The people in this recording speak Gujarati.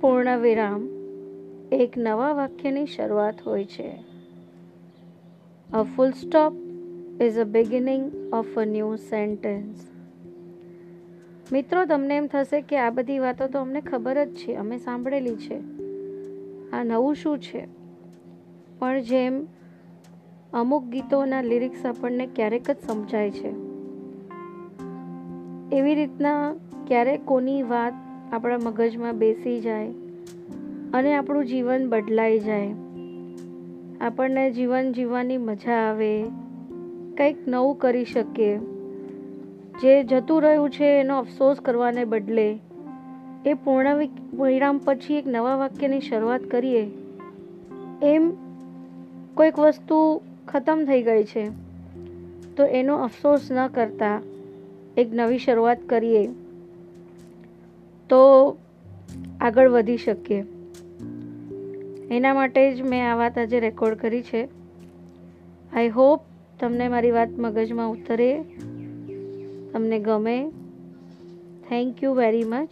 પૂર્ણ વિરામ, એક નવા વાક્યની શરૂઆત હોય છે. A full stop is a beginning of a new sentence મિત્રો, તમને એમ થશે કે આ બધી વાતો તો અમને ખબર જ છે, અમે સાંભળેલી છે. આ નવું શું છે? પણ જેમ અમુક ગીતોના લિરિક્સ આપણને ક્યારેક જ સમજાય છે. એવી રીતના ક્યારેક કોની વાત આપણા મગજમાં બેસી જાય અને આપણું જીવન બદલાઈ જાય. આપણને જીવન જીવવાની મજા આવે. કંઈક નવું કરી શકીએ. જે જતું રહ્યું છે એનો અફસોસ કરવાને બદલે એ પૂર્ણ વિરામ પછી એક નવા વાક્યની શરૂઆત કરીએ. એમ કોઈક વસ્તુ ખતમ થઈ ગઈ છે, તો એનો અફસોસ ન કરતા એક નવી શરૂઆત કરીએ. તો આગળ વધી શકીએ. એના માટે જ મેં આ વાત આજે રેકોર્ડ કરી છે. આઈ હોપ તમને મારી વાત મગજમાં ઉતરે, તમને ગમે. Thank you very much